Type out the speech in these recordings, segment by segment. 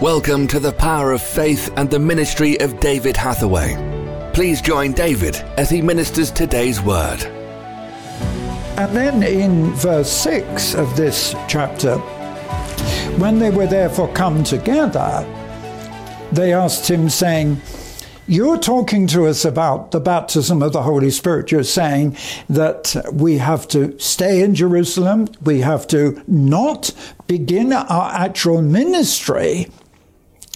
Welcome to the Power of Faith and the ministry of David Hathaway. Please join David as he ministers today's word. And then in verse 6 of this chapter, when they were therefore come together, they asked him, saying, You're talking to us about the baptism of the Holy Spirit. You're saying that we have to stay in Jerusalem, we have to not begin our actual ministry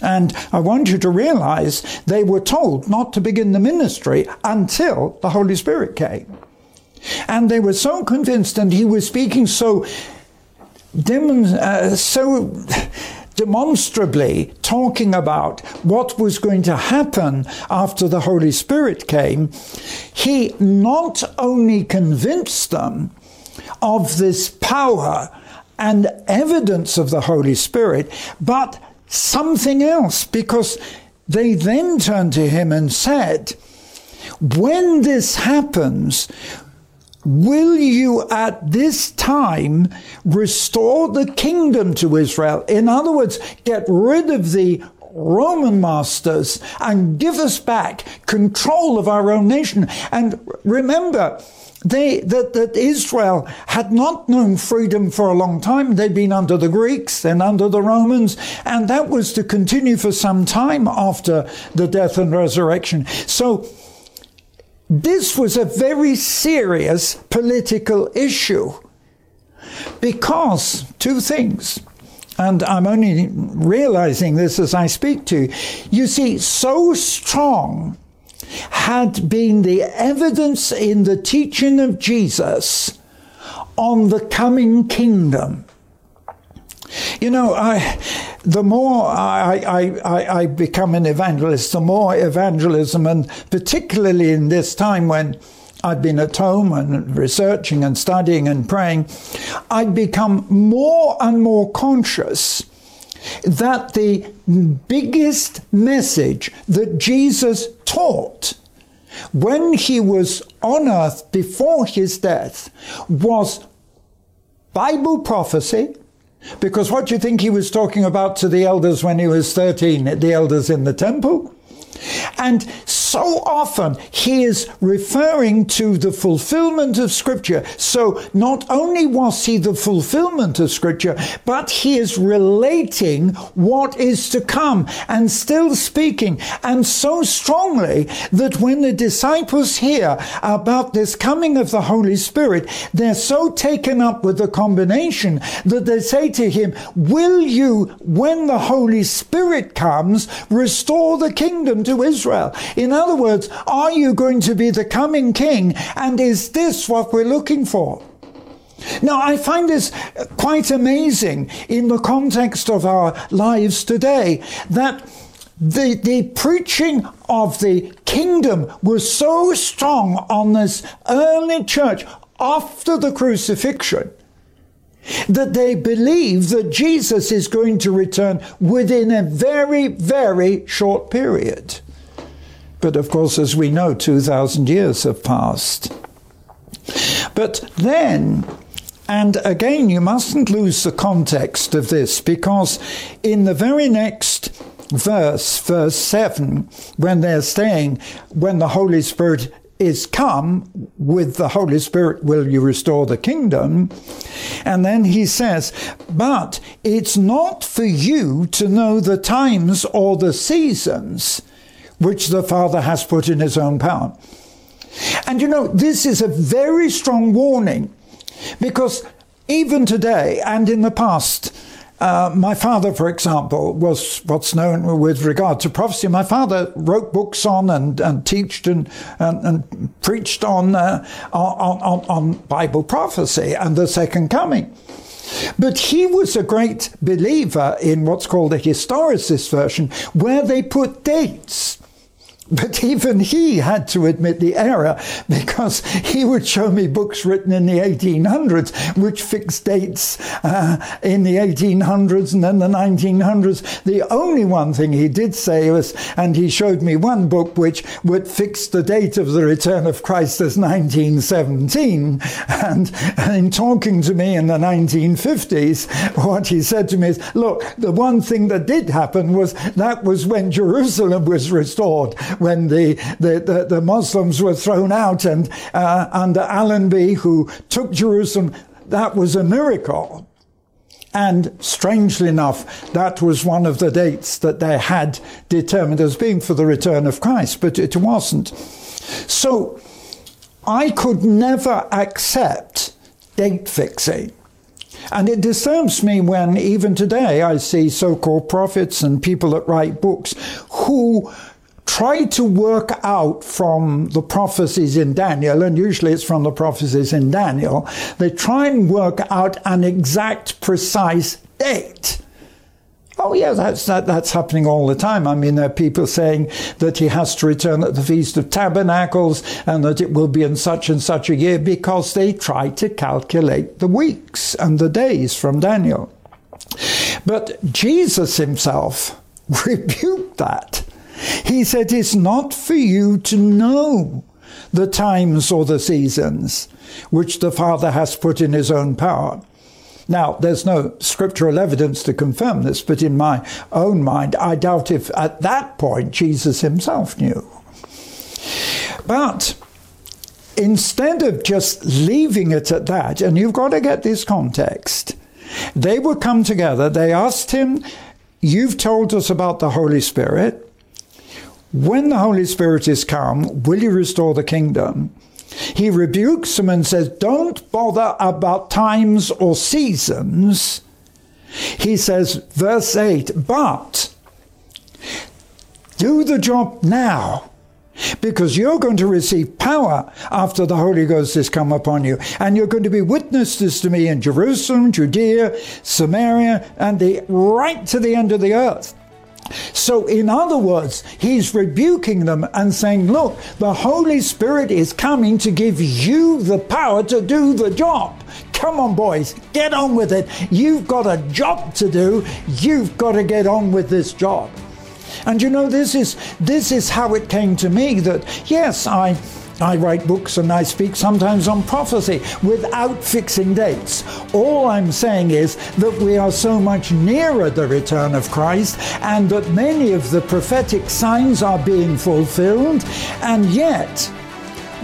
and I want you to realize they were told not to begin the ministry until the Holy Spirit came. And they were so convinced, and he was speaking so, demon- uh, so demonstrably talking about what was going to happen after the Holy Spirit came, he not only convinced them of this power and evidence of the Holy Spirit, but something else because they then turned to him and said, When this happens, will you at this time restore the kingdom to Israel? In other words, get rid of the Roman masters and give us back control of our own nation. And remember, they, that, that Israel had not known freedom for a long time. They'd been under the Greeks, then under the Romans, and that was to continue for some time after the death and resurrection. So, this was a very serious political issue because two things, and I'm only realizing this as I speak to you. You see, so strong had been the evidence in the teaching of Jesus on the coming kingdom. You know, I, the more I, I, I, become an evangelist, the more evangelism, and particularly in this time when I've been at home and researching and studying and praying, I become more and more conscious that the biggest message that Jesus taught when he was on earth before his death was Bible prophecy. Because what do you think he was talking about to the elders when he was 13, the elders in the temple? And so often he is referring to the fulfillment of Scripture. So not only was he the fulfillment of Scripture, but he is relating what is to come and still speaking, and so strongly that when the disciples hear about this coming of the Holy Spirit, they're so taken up with the combination that they say to him, Will you, when the Holy Spirit comes, restore the kingdom to Israel? In other words, are you going to be the coming king? And is this what we're looking for? Now, I find this quite amazing in the context of our lives today that the, the preaching of the kingdom was so strong on this early church after the crucifixion that they believe that Jesus is going to return within a very, very short period. But of course, as we know, 2,000 years have passed. But then, and again, you mustn't lose the context of this because in the very next verse, verse 7, when they're saying, when the Holy Spirit is come, with the Holy Spirit will you restore the kingdom. And then he says, but it's not for you to know the times or the seasons which the Father has put in his own power. And you know, this is a very strong warning because even today and in the past, uh, my father, for example, was what's known with regard to prophecy. My father wrote books on and, and taught and, and, and, preached on, uh, on, on, on Bible prophecy and the second coming. But he was a great believer in what's called a historicist version, where they put dates But even he had to admit the error because he would show me books written in the 1800s which fixed dates uh, in the 1800s and then the 1900s. The only one thing he did say was, and he showed me one book which would fix the date of the return of Christ as 1917. And, and in talking to me in the 1950s, what he said to me is, look, the one thing that did happen was that was when Jerusalem was restored when the, the, the, the Muslims were thrown out and uh, under Allenby, who took Jerusalem, that was a miracle. And strangely enough, that was one of the dates that they had determined as being for the return of Christ, but it wasn't. So I could never accept date fixing. And it disturbs me when even today I see so called prophets and people that write books who try to work out from the prophecies in Daniel, and usually it's from the prophecies in Daniel, they try and work out an exact, precise date. Oh, yeah, that's, that, that's happening all the time. I mean, there are people saying that he has to return at the Feast of Tabernacles and that it will be in such and such a year because they try to calculate the weeks and the days from Daniel. But Jesus himself rebuked that. He said, It's not for you to know the times or the seasons which the Father has put in his own power. Now, there's no scriptural evidence to confirm this, but in my own mind, I doubt if at that point Jesus himself knew. But instead of just leaving it at that, and you've got to get this context, they would come together, they asked him, You've told us about the Holy Spirit. When the Holy Spirit is come, will you restore the kingdom? He rebukes them and says, Don't bother about times or seasons. He says, verse 8, but do the job now because you're going to receive power after the Holy Ghost has come upon you. And you're going to be witnesses to me in Jerusalem, Judea, Samaria, and the, right to the end of the earth. So, in other words, he's rebuking them and saying, Look, the Holy Spirit is coming to give you the power to do the job. Come on, boys, get on with it. You've got a job to do. You've got to get on with this job. And you know, this is this is how it came to me that yes, I I write books and I speak sometimes on prophecy without fixing dates. All I'm saying is that we are so much nearer the return of Christ and that many of the prophetic signs are being fulfilled, and yet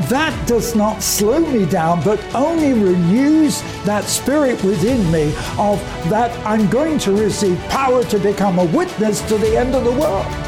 that does not slow me down, but only renews that spirit within me of that I'm going to receive power to become a witness to the end of the world.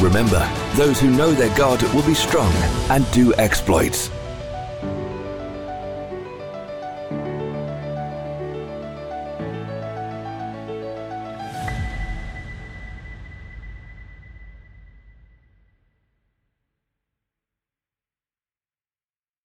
Remember, those who know their God will be strong and do exploits.